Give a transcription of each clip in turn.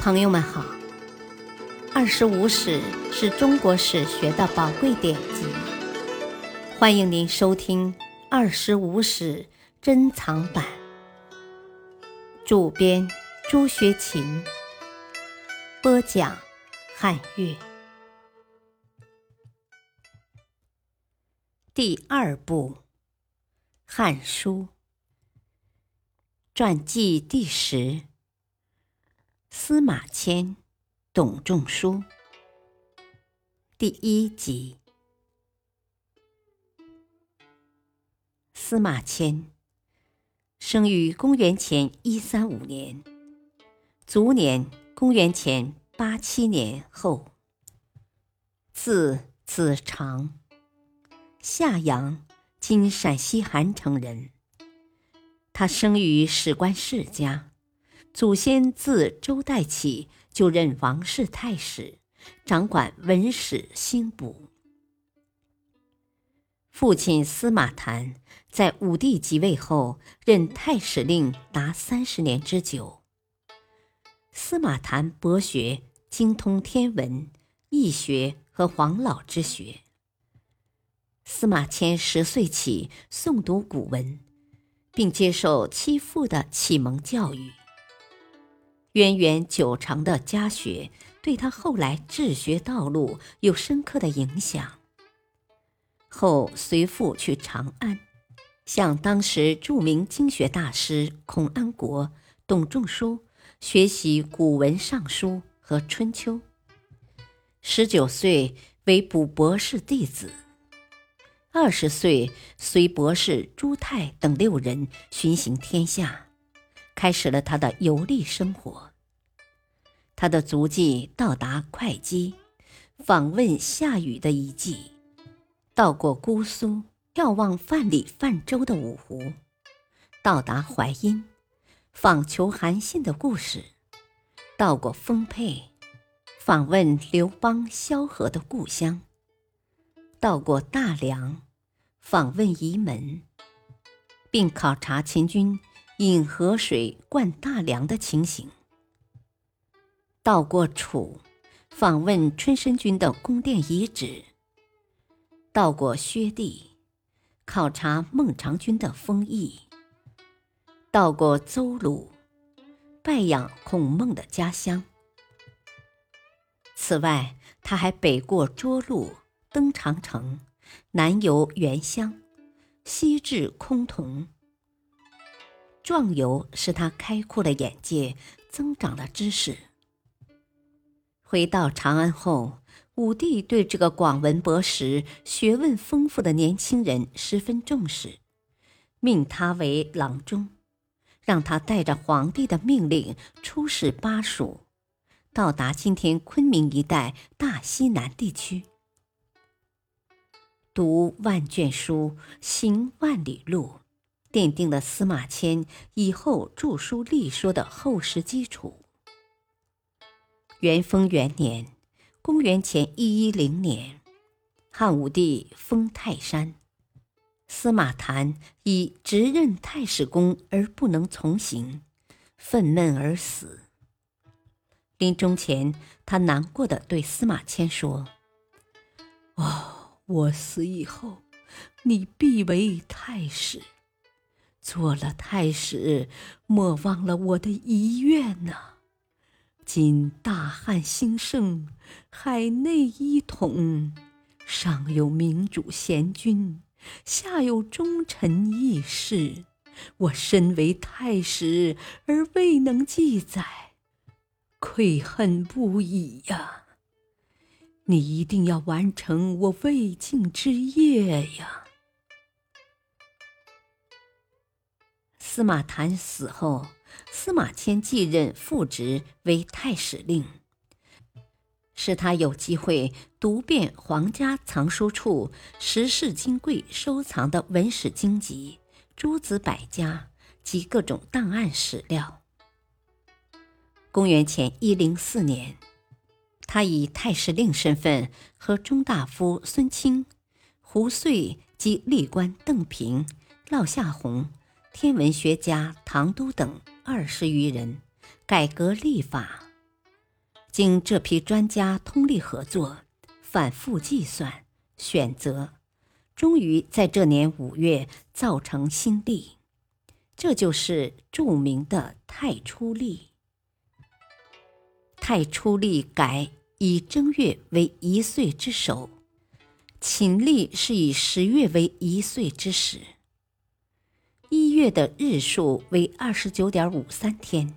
朋友们好，《二十五史》是中国史学的宝贵典籍，欢迎您收听《二十五史珍藏版》。主编朱学勤，播讲汉乐。第二部《汉书》传记第十。司马迁、董仲舒，第一集。司马迁生于公元前一三五年，卒年公元前八七年后，字子长，夏阳（今陕西韩城）人。他生于史官世家。祖先自周代起就任王室太史，掌管文史刑部。父亲司马谈在武帝即位后任太史令达三十年之久。司马谈博学，精通天文、易学和黄老之学。司马迁十岁起诵读古文，并接受其父的启蒙教育。渊源久长的家学对他后来治学道路有深刻的影响。后随父去长安，向当时著名经学大师孔安国、董仲舒学习古文尚书和春秋。十九岁为补博士弟子，二十岁随博士朱泰等六人巡行天下。开始了他的游历生活。他的足迹到达会稽，访问夏禹的遗迹，到过姑苏，眺望范蠡、泛舟的五湖，到达淮阴，访求韩信的故事，到过丰沛，访问刘邦、萧何的故乡，到过大梁，访问沂门，并考察秦军。引河水灌大梁的情形，到过楚，访问春申君的宫殿遗址；到过薛地，考察孟尝君的封邑；到过邹鲁，拜仰孔孟的家乡。此外，他还北过涿鹿，登长城，南游原乡，西至崆峒。壮游使他开阔了眼界，增长了知识。回到长安后，武帝对这个广文博识、学问丰富的年轻人十分重视，命他为郎中，让他带着皇帝的命令出使巴蜀，到达今天昆明一带大西南地区，读万卷书，行万里路。奠定了司马迁以后著书立说的厚实基础。元丰元年（公元前一一零年），汉武帝封泰山，司马谈以直任太史公而不能从行，愤懑而死。临终前，他难过的对司马迁说：“哦，我死以后，你必为太史。”做了太史，莫忘了我的遗愿呐！今大汉兴盛，海内一统，上有明主贤君，下有忠臣义士。我身为太史而未能记载，愧恨不已呀！你一定要完成我未尽之业呀！司马谈死后，司马迁继任副职为太史令，使他有机会读遍皇家藏书处十室金柜收藏的文史经籍、诸子百家及各种档案史料。公元前一零四年，他以太史令身份和中大夫孙清、胡遂及历官邓平、烙夏宏。天文学家唐都等二十余人，改革历法，经这批专家通力合作，反复计算、选择，终于在这年五月造成新历，这就是著名的太初历。太初历改以正月为一岁之首，秦历是以十月为一岁之始。月的日数为二十九点五三天。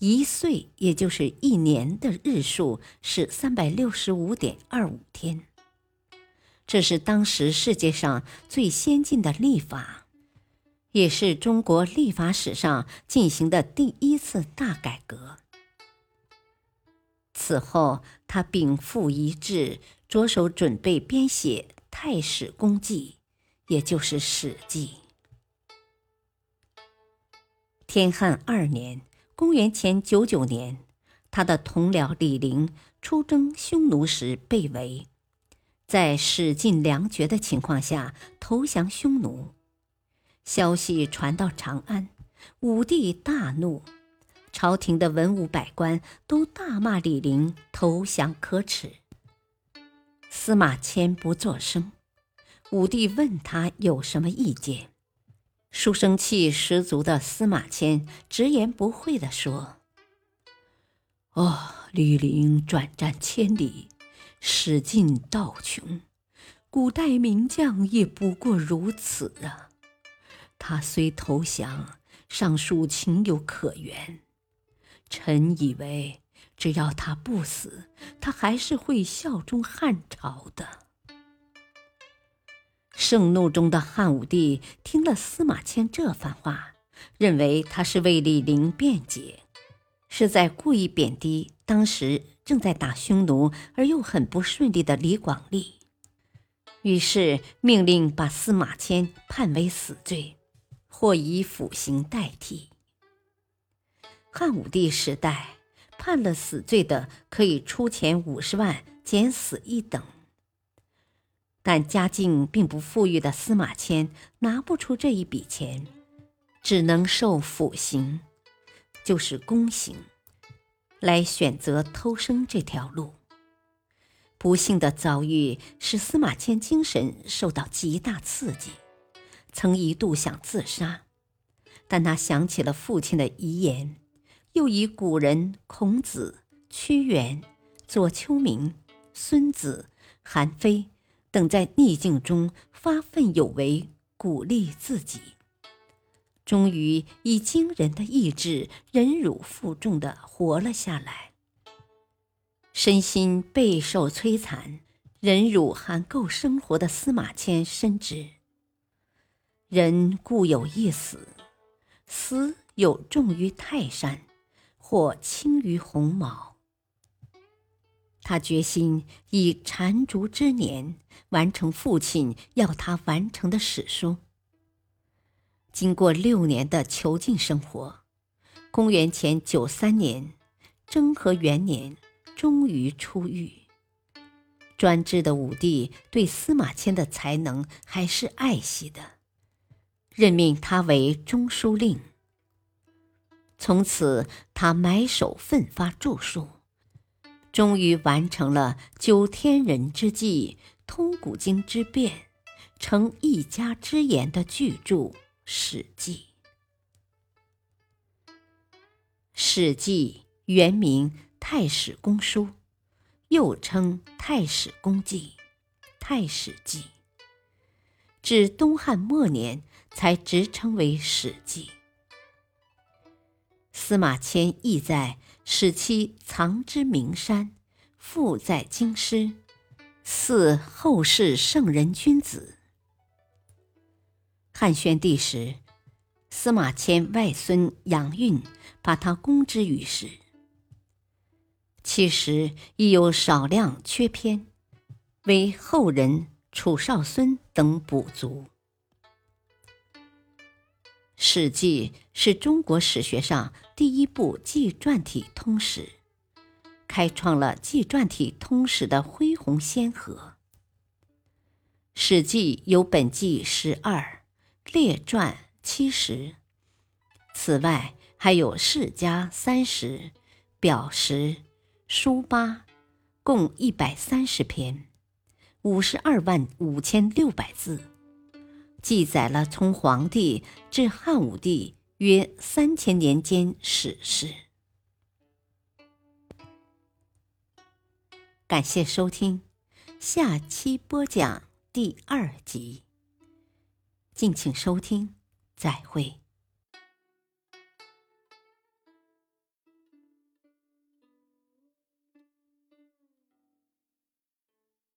一岁，也就是一年的日数是三百六十五点二五天。这是当时世界上最先进的历法，也是中国历法史上进行的第一次大改革。此后，他禀赋遗志，着手准备编写《太史公记》，也就是《史记》。天汉二年。公元前九九年，他的同僚李陵出征匈奴时被围，在使尽粮绝的情况下投降匈奴。消息传到长安，武帝大怒，朝廷的文武百官都大骂李陵投降可耻。司马迁不作声，武帝问他有什么意见。书生气十足的司马迁直言不讳地说：“哦，李陵转战千里，使尽道穷，古代名将也不过如此啊！他虽投降，尚属情有可原。臣以为，只要他不死，他还是会效忠汉朝的。”盛怒中的汉武帝听了司马迁这番话，认为他是为李陵辩解，是在故意贬低当时正在打匈奴而又很不顺利的李广利，于是命令把司马迁判为死罪，或以腐刑代替。汉武帝时代，判了死罪的可以出钱五十万，减死一等。但家境并不富裕的司马迁拿不出这一笔钱，只能受腐刑，就是宫刑，来选择偷生这条路。不幸的遭遇使司马迁精神受到极大刺激，曾一度想自杀，但他想起了父亲的遗言，又以古人孔子、屈原、左丘明、孙子、韩非。等在逆境中发奋有为，鼓励自己，终于以惊人的意志忍辱负重的活了下来。身心备受摧残，忍辱还够生活的司马迁深知，人固有一死，死有重于泰山，或轻于鸿毛。他决心以缠足之年完成父亲要他完成的史书。经过六年的囚禁生活，公元前九三年，征和元年，终于出狱。专制的武帝对司马迁的才能还是爱惜的，任命他为中书令。从此，他埋首奋发著述。终于完成了九天人之际，通古今之变，成一家之言的巨著《史记》。《史记》原名《太史公书》，又称《太史公记》《太史记》，至东汉末年才直称为《史记》。司马迁意在。使其藏之名山，富在京师，似后世圣人君子。汉宣帝时，司马迁外孙杨运把他公之于世，其实亦有少量缺篇，为后人楚少孙等补足。《史记》是中国史学上第一部纪传体通史，开创了纪传体通史的恢宏先河。《史记》有本纪十二，列传七十，此外还有世家三十，表十，书八，共一百三十篇，五十二万五千六百字，记载了从黄帝至汉武帝约三千年间史事。感谢收听，下期播讲第二集。敬请收听，再会。